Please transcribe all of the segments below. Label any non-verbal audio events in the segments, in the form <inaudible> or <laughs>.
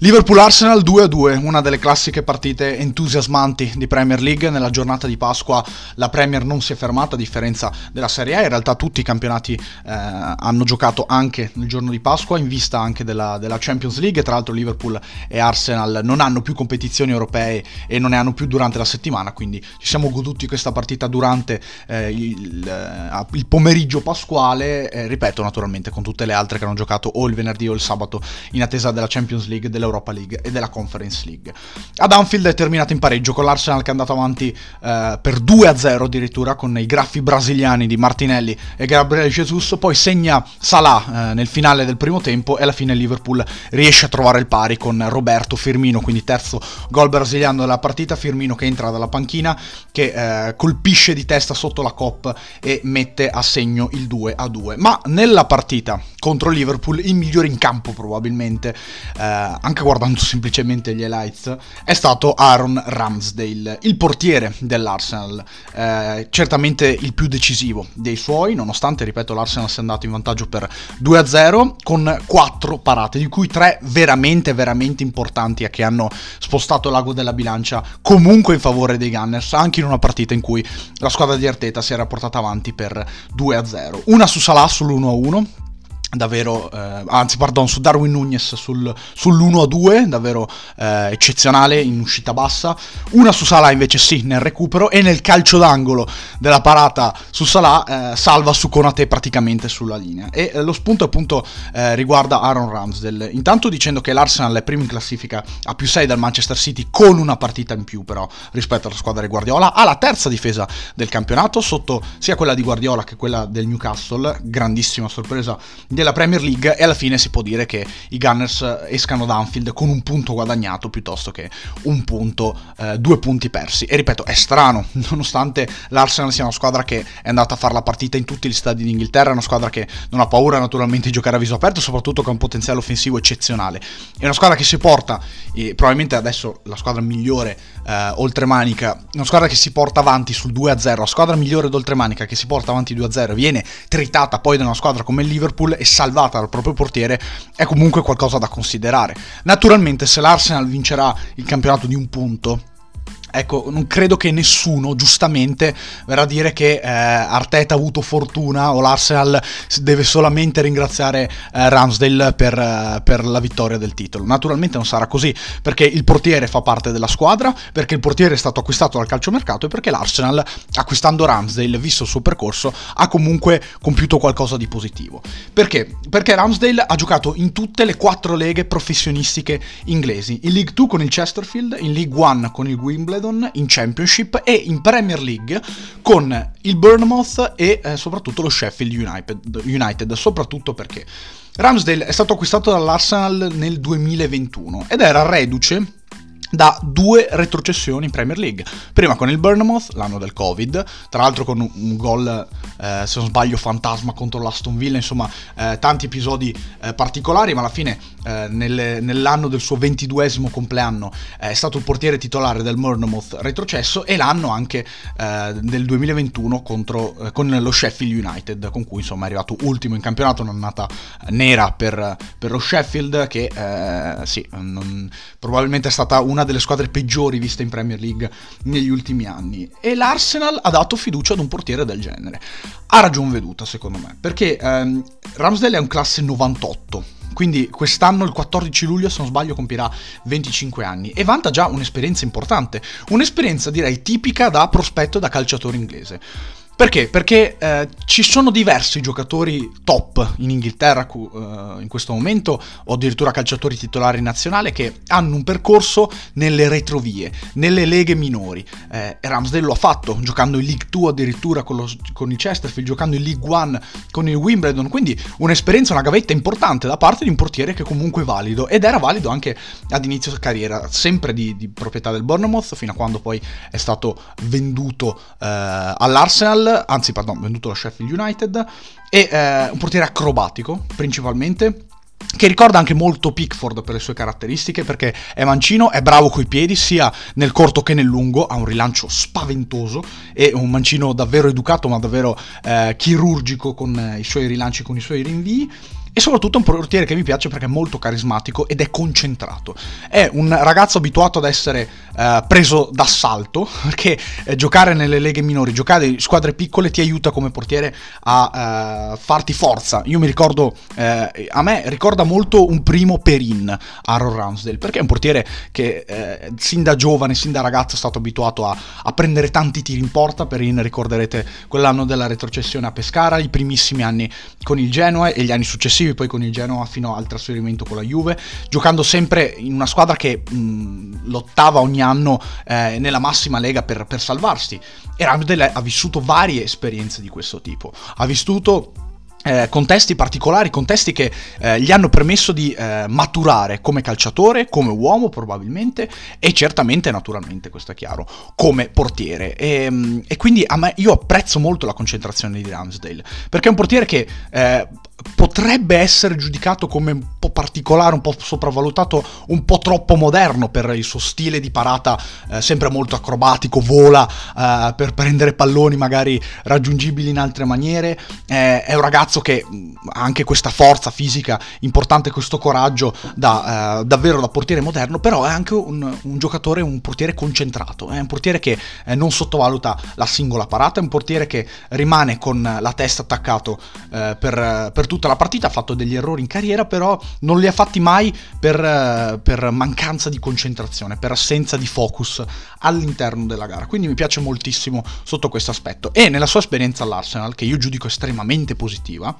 Liverpool-Arsenal 2-2, una delle classiche partite entusiasmanti di Premier League. Nella giornata di Pasqua la Premier non si è fermata, a differenza della Serie A. In realtà tutti i campionati eh, hanno giocato anche nel giorno di Pasqua, in vista anche della, della, Champions League. Tra l'altro Liverpool e Arsenal non hanno più competizioni europee e non ne hanno più durante la settimana, quindi ci siamo goduti questa partita durante eh, il, eh, il, pomeriggio pasquale. Eh, ripeto, naturalmente, con tutte le altre che hanno giocato o il venerdì o il sabato in attesa della Champions League, della dell'Europa League e della Conference League. Ad Anfield è terminato in pareggio con l'Arsenal che è andato avanti eh, per 2-0 addirittura con i graffi brasiliani di Martinelli e Gabriele Jesus, poi segna Salah eh, nel finale del primo tempo e alla fine Liverpool riesce a trovare il pari con Roberto Firmino, quindi terzo gol brasiliano della partita, Firmino che entra dalla panchina, che eh, colpisce di testa sotto la coppa e mette a segno il 2-2. Ma nella partita contro Liverpool il migliore in campo probabilmente, eh, anche anche guardando semplicemente gli highlights, è stato Aaron Ramsdale, il portiere dell'Arsenal. Eh, certamente il più decisivo dei suoi, nonostante, ripeto, l'Arsenal sia andato in vantaggio per 2-0 con 4 parate, di cui 3 veramente, veramente importanti e che hanno spostato l'ago della bilancia comunque in favore dei Gunners, anche in una partita in cui la squadra di Arteta si era portata avanti per 2-0. Una su Salah sull'1-1, davvero, eh, anzi pardon, su Darwin Nunez sul, sull'1-2, davvero eh, eccezionale in uscita bassa, una su Salah invece sì nel recupero e nel calcio d'angolo della parata su Salah eh, salva su Conate praticamente sulla linea. E eh, lo spunto appunto eh, riguarda Aaron Ramsdale, intanto dicendo che l'Arsenal è primo in classifica a più 6 dal Manchester City con una partita in più però rispetto alla squadra di Guardiola, ha la terza difesa del campionato sotto sia quella di Guardiola che quella del Newcastle, grandissima sorpresa della Premier League e alla fine si può dire che i Gunners escano da Anfield con un punto guadagnato piuttosto che un punto, eh, due punti persi. E ripeto, è strano, <laughs> nonostante l'Arsenal sia una squadra che è andata a fare la partita in tutti gli stadi d'Inghilterra, è una squadra che non ha paura naturalmente di giocare a viso aperto, soprattutto con un potenziale offensivo eccezionale. È una squadra che si porta, e probabilmente adesso la squadra migliore eh, oltremanica, una squadra che si porta avanti sul 2-0, la squadra migliore d'oltremanica che si porta avanti 2-0, viene tritata poi da una squadra come il Liverpool e salvata dal proprio portiere, è comunque qualcosa da considerare. Naturalmente se l'Arsenal vincerà il campionato di un punto, Ecco, non credo che nessuno, giustamente, verrà a dire che eh, Arteta ha avuto fortuna o l'Arsenal deve solamente ringraziare eh, Ramsdale per, eh, per, la vittoria del titolo. Naturalmente non sarà così, perché il portiere fa parte della squadra, perché il portiere è stato acquistato dal calciomercato e perché l'Arsenal, acquistando Ramsdale, visto il suo percorso, ha comunque compiuto qualcosa di positivo. Perché? Perché Ramsdale ha giocato in tutte le quattro leghe professionistiche inglesi, in League 2 con il Chesterfield, in League 1 con il Wimbledon, Wimbledon, in Championship e in Premier League con il Bournemouth e eh, soprattutto lo Sheffield United, United, soprattutto perché Ramsdale è stato acquistato dall'Arsenal nel 2021 ed era reduce da due retrocessioni in Premier League. Prima con il Bournemouth, l'anno del Covid, tra l'altro con un gol, eh, se non sbaglio, fantasma contro l'Aston Villa, insomma, eh, tanti episodi eh, particolari, ma alla fine eh, nel, nell'anno del suo ventiduesimo compleanno eh, è stato il portiere titolare del Bournemouth retrocesso e l'anno anche eh, del 2021 contro, con lo Sheffield United, con cui insomma è arrivato ultimo in campionato, un'annata nera per, per lo Sheffield che sì, non, probabilmente è stata una una delle squadre peggiori viste in Premier League negli ultimi anni. E l'Arsenal ha dato fiducia ad un portiere del genere. Ha ragion veduta, secondo me, perché ehm, Ramsdale è un classe 98. Quindi quest'anno, il 14 luglio, se non sbaglio, compirà 25 anni e vanta già un'esperienza importante. Un'esperienza direi tipica da prospetto da calciatore inglese. Perché? Perché eh, ci sono diversi giocatori top in Inghilterra uh, in questo momento, o addirittura calciatori titolari nazionali, che hanno un percorso nelle retrovie, nelle leghe minori. Eh, Ramsdale lo ha fatto, giocando in League 2 addirittura con, lo, con, il Chesterfield, giocando in League 1 con il Wimbledon, quindi un'esperienza, una gavetta importante da parte di un portiere che è comunque valido, ed era valido anche ad inizio carriera, sempre di, di proprietà del Bournemouth, fino a quando poi è stato venduto eh, all'Arsenal anzi pardon, venduto allo Sheffield United, e eh, un portiere acrobatico principalmente, che ricorda anche molto Pickford per le sue caratteristiche, perché è mancino, è bravo coi piedi, sia nel corto che nel lungo, ha un rilancio spaventoso, e un mancino davvero educato, ma davvero eh, chirurgico con eh, i suoi rilanci, con i suoi rinvii, e soprattutto un portiere che mi piace perché è molto carismatico ed è concentrato. È un ragazzo abituato ad essere eh, preso d'assalto, <laughs> perché eh, giocare nelle leghe minori, giocare in squadre piccole ti aiuta come portiere a eh, farti forza. Io mi ricordo, eh, a me ricorda molto un primo Perin, Aaron Ramsdale, perché è un portiere che eh, sin da giovane, sin da ragazzo è stato abituato a, a prendere tanti tiri in porta. Perin ricorderete quell'anno della retrocessione a Pescara, i primissimi anni con il Genoa e gli anni successivi successivi, poi con il Genoa fino al trasferimento con la Juve, giocando sempre in una squadra che mh, lottava ogni anno eh, nella massima lega per, per salvarsi. E Ramsdale ha vissuto varie esperienze di questo tipo. Ha vissuto eh, contesti particolari, contesti che eh, gli hanno permesso di eh, maturare come calciatore, come uomo probabilmente e certamente, naturalmente, questo è chiaro, come portiere. E, e quindi me, io apprezzo molto la concentrazione di Ramsdale, perché è un portiere che eh, potrebbe essere giudicato come un po' particolare, un po' sopravvalutato, un po' troppo moderno per il suo stile di parata eh, sempre molto acrobatico, vola eh, per prendere palloni magari raggiungibili in altre maniere, eh, è un ragazzo che ha anche questa forza fisica importante, questo coraggio da, eh, davvero da portiere moderno, però è anche un, un, giocatore, un portiere concentrato, è un portiere che eh, non sottovaluta la singola parata, è un portiere che rimane con la testa attaccato eh, per, per tutta la partita, ha fatto degli errori in carriera, però non li ha fatti mai per, eh, per mancanza di concentrazione, per assenza di focus all'interno della gara. Quindi mi piace moltissimo sotto questo aspetto. E nella sua esperienza all'Arsenal, che io giudico estremamente positiva,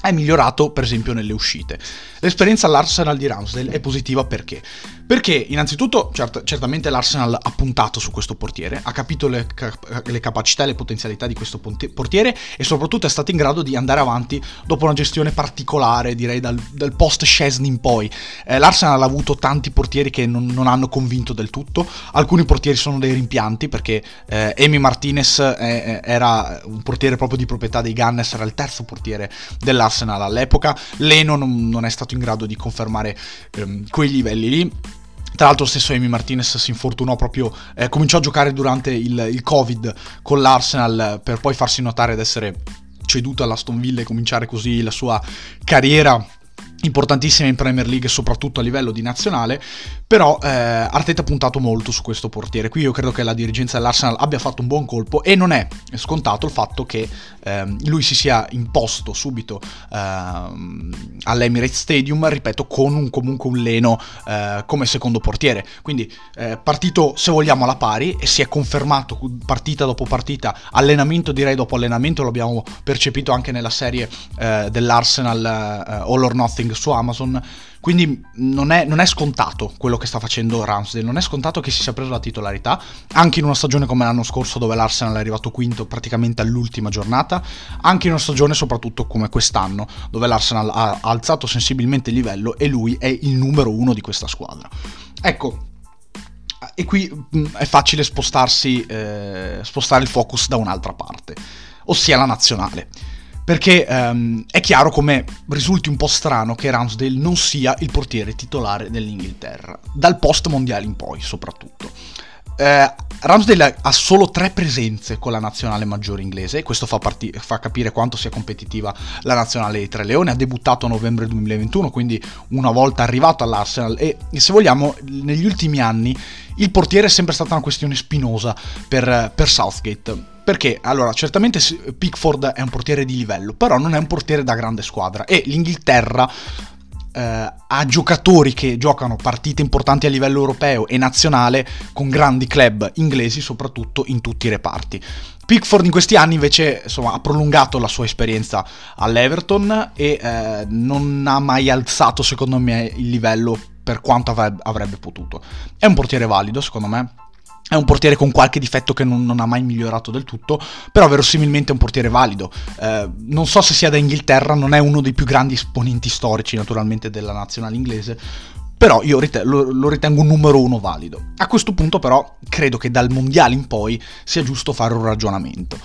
è migliorato per esempio nelle uscite. L'esperienza all'Arsenal di Ramsdale è positiva perché? Perché innanzitutto cert- certamente l'Arsenal ha puntato su questo portiere, ha capito le, cap- le capacità e le potenzialità di questo portiere e soprattutto è stato in grado di andare avanti dopo una gestione particolare, direi dal, dal post Scesni in poi. Eh, L'Arsenal ha avuto tanti portieri che non, non, hanno convinto del tutto, alcuni portieri sono dei rimpianti perché eh, Emi Martinez eh, era un portiere proprio di proprietà dei Gunners, era il terzo portiere dell'Arsenal all'epoca, Leno non, non è stato in grado di confermare ehm, quei livelli lì. Tra l'altro stesso Amy Martinez si infortunò proprio, eh, cominciò a giocare durante il, il, Covid con l'Arsenal per poi farsi notare ad essere ceduto all'Aston Villa e cominciare così la sua carriera importantissima in Premier League soprattutto a livello di nazionale però eh, Arteta ha puntato molto su questo portiere qui io credo che la dirigenza dell'Arsenal abbia fatto un buon colpo e non è scontato il fatto che eh, lui si sia imposto subito eh, all'Emirates Stadium ripeto con un, comunque un Leno eh, come secondo portiere quindi eh, partito se vogliamo alla pari e si è confermato partita dopo partita allenamento direi dopo allenamento lo abbiamo percepito anche nella serie eh, dell'Arsenal All or Nothing su Amazon. Quindi non è, non è, scontato quello che sta facendo Ramsdale, non è scontato che si sia preso la titolarità, anche in una stagione come l'anno scorso dove l'Arsenal è arrivato quinto praticamente all'ultima giornata, anche in una stagione soprattutto come quest'anno dove l'Arsenal ha alzato sensibilmente il livello e lui è il numero uno di questa squadra. Ecco, e qui è facile spostarsi, eh, spostare il focus da un'altra parte, ossia la nazionale. Perché um, è chiaro come risulti un po' strano che Ramsdale non sia il portiere titolare dell'Inghilterra, dal post mondiale in poi soprattutto. Eh, Ramsdale ha solo tre presenze con la nazionale maggiore inglese, questo fa, parti- fa, capire quanto sia competitiva la nazionale dei Tre Leoni, ha debuttato a novembre 2021, quindi una volta arrivato all'Arsenal. E se vogliamo negli ultimi anni il portiere è sempre stata una questione spinosa per, per Southgate perché, allora, certamente Pickford è un portiere di livello, però non è un portiere da grande squadra e l'Inghilterra eh, ha giocatori che giocano partite importanti a livello europeo e nazionale con grandi club inglesi, soprattutto in tutti i reparti. Pickford in questi anni invece insomma, ha prolungato la sua esperienza all'Everton e eh, non ha mai alzato secondo me il livello per quanto avrebbe potuto. È un portiere valido secondo me, è un portiere con qualche difetto che non, non, ha mai migliorato del tutto, però verosimilmente è un portiere valido. Eh, non so se sia da Inghilterra, non è uno dei più grandi esponenti storici naturalmente della nazionale inglese, però io riten- lo, lo, ritengo un numero uno valido. A questo punto però credo che dal mondiale in poi sia giusto fare un ragionamento.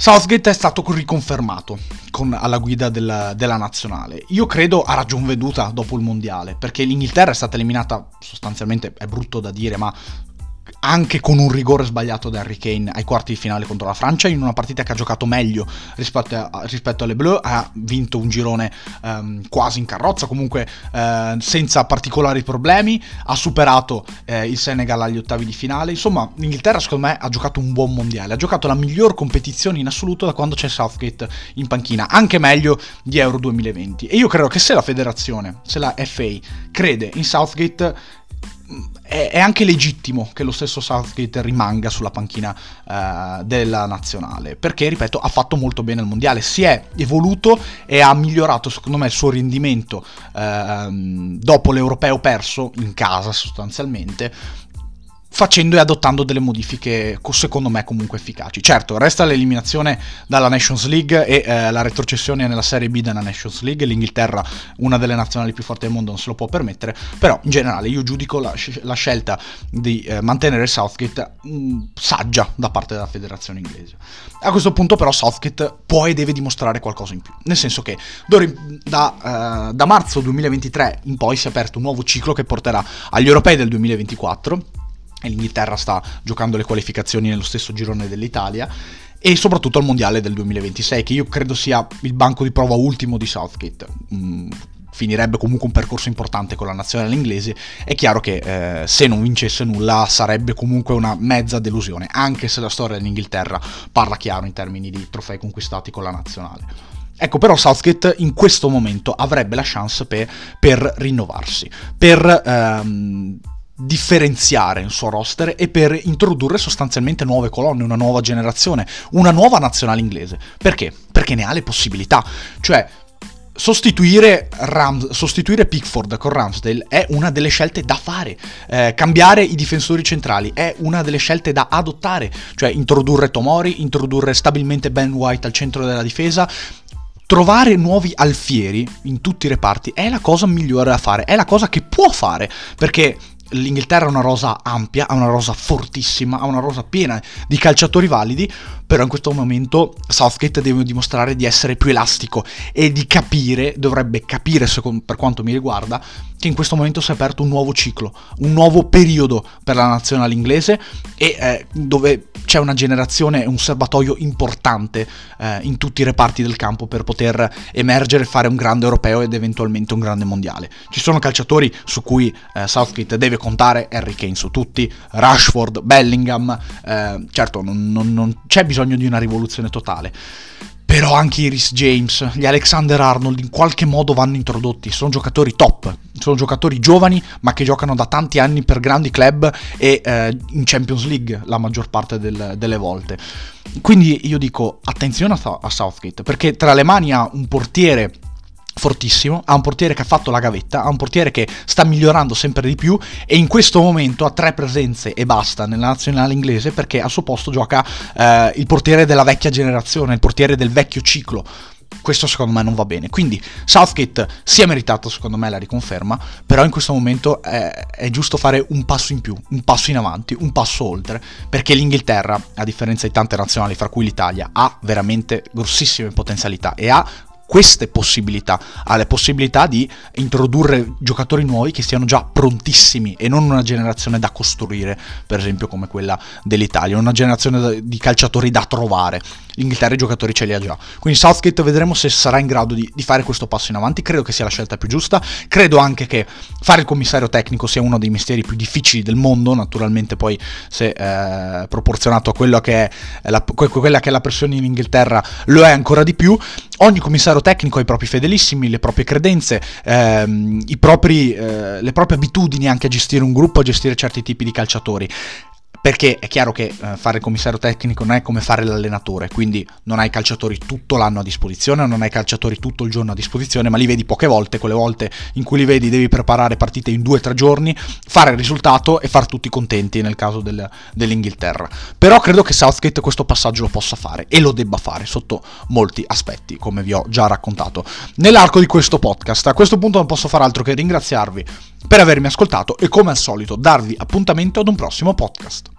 Southgate è stato riconfermato con, alla guida della, della, nazionale. Io credo a ragion veduta dopo il mondiale, perché l'Inghilterra è stata eliminata sostanzialmente, è brutto da dire, ma anche con un rigore sbagliato da Harry Kane ai quarti di finale contro la Francia, in una partita che ha giocato meglio rispetto, a, rispetto alle Bleu, ha vinto un girone um, quasi in carrozza, comunque uh, senza particolari problemi, ha superato uh, il Senegal agli ottavi di finale, insomma l'Inghilterra secondo me ha giocato un buon mondiale, ha giocato la miglior competizione in assoluto da quando c'è Southgate in panchina, anche meglio di Euro 2020 e io credo che se la federazione, se la FA crede in Southgate è, è, anche legittimo che lo stesso Southgate rimanga sulla panchina uh, della nazionale, perché, ripeto, ha fatto molto bene il mondiale, si è evoluto e ha migliorato, secondo me, il suo rendimento uh, dopo l'europeo perso in casa sostanzialmente, facendo e adottando delle modifiche secondo me comunque efficaci. Certo, resta l'eliminazione dalla Nations League e eh, la retrocessione nella Serie B della Nations League, l'Inghilterra, una delle nazionali più forti del mondo, non se lo può permettere, però in generale io giudico la, la scelta di eh, mantenere Southgate mh, mm, saggia da parte della federazione inglese. A questo punto però Southgate può e deve dimostrare qualcosa in più, nel senso che da, uh, da marzo 2023 in poi si è aperto un nuovo ciclo che porterà agli europei del 2024 e l'Inghilterra sta giocando le qualificazioni nello stesso girone dell'Italia e soprattutto al mondiale del 2026 che io credo sia il banco di prova ultimo di Southgate. Mm, finirebbe comunque un percorso importante con la nazionale inglese. È chiaro che eh, se non vincesse nulla sarebbe comunque una mezza delusione anche se la storia dell'Inghilterra parla chiaro in termini di trofei conquistati con la nazionale. Ecco, però Southgate in questo momento avrebbe la chance per, per rinnovarsi, per ehm, differenziare il suo roster e per introdurre sostanzialmente nuove colonne, una nuova generazione, una nuova nazionale inglese. Perché? Perché ne ha le possibilità. Cioè, sostituire, Rams- sostituire Pickford con Ramsdale è una delle scelte da fare. Eh, cambiare i difensori centrali è una delle scelte da adottare. Cioè, introdurre Tomori, introdurre stabilmente Ben White al centro della difesa, trovare nuovi alfieri in tutti i reparti è la cosa migliore da fare, è la cosa che può fare, perché l'Inghilterra ha una rosa ampia, ha una rosa fortissima, ha una rosa piena di calciatori validi, però in questo momento Southgate deve dimostrare di essere più elastico e di capire, dovrebbe capire secondo, per quanto mi riguarda, che in questo momento si è aperto un nuovo ciclo, un nuovo periodo per la nazionale inglese e eh, dove c'è una generazione, un serbatoio importante eh, in tutti i reparti del campo per poter emergere, fare un grande europeo ed eventualmente un grande mondiale. Ci sono calciatori su cui eh, Southgate deve contare, Harry Kane su tutti, Rashford, Bellingham, eh, certo non, non, non c'è bisogno di una rivoluzione totale. Però anche Iris James, gli Alexander Arnold in qualche modo vanno introdotti, sono giocatori top, sono giocatori giovani ma che giocano da tanti anni per grandi club e eh, in Champions League la maggior parte del, delle volte. Quindi io dico attenzione a, a Southgate perché tra le mani ha un portiere fortissimo, ha un portiere che ha fatto la gavetta, ha un portiere che sta migliorando sempre di più e in questo momento ha tre presenze e basta nella nazionale inglese perché al suo posto gioca eh, il portiere della vecchia generazione, il portiere del vecchio ciclo questo secondo me non va bene. Quindi Southgate si è meritato secondo me la riconferma, però in questo momento è, è, giusto fare un passo in più, un passo in avanti, un passo oltre, perché l'Inghilterra, a differenza di tante nazionali, fra cui l'Italia, ha veramente grossissime potenzialità e ha queste possibilità, ha le possibilità di introdurre giocatori nuovi che siano già prontissimi e non una generazione da costruire, per esempio come quella dell'Italia, una generazione di calciatori da trovare. L'Inghilterra i giocatori ce li ha già. Quindi Southgate vedremo se sarà in grado di, di fare questo passo in avanti, credo che sia la scelta più giusta, credo anche che fare il commissario tecnico sia uno dei mestieri più difficili del mondo, naturalmente poi se eh, proporzionato a che la, quella che è la pressione in Inghilterra lo è ancora di più. Ogni commissario pensiero tecnico ai propri fedelissimi, le proprie credenze, ehm, propri, eh, le proprie abitudini anche a gestire un gruppo, a gestire certi tipi di calciatori. Perché è chiaro che eh, fare il commissario tecnico non è come fare l'allenatore, quindi non hai calciatori tutto l'anno a disposizione, non hai calciatori tutto il giorno a disposizione, ma li vedi poche volte, quelle volte in cui li vedi devi preparare partite in due o tre giorni, fare il risultato e far tutti contenti nel caso del, dell'Inghilterra. Però credo che Southgate questo passaggio lo possa fare e lo debba fare sotto molti aspetti, come vi ho già raccontato nell'arco di questo podcast. A questo punto non posso fare altro che ringraziarvi per avermi ascoltato e come al solito darvi appuntamento ad un prossimo podcast.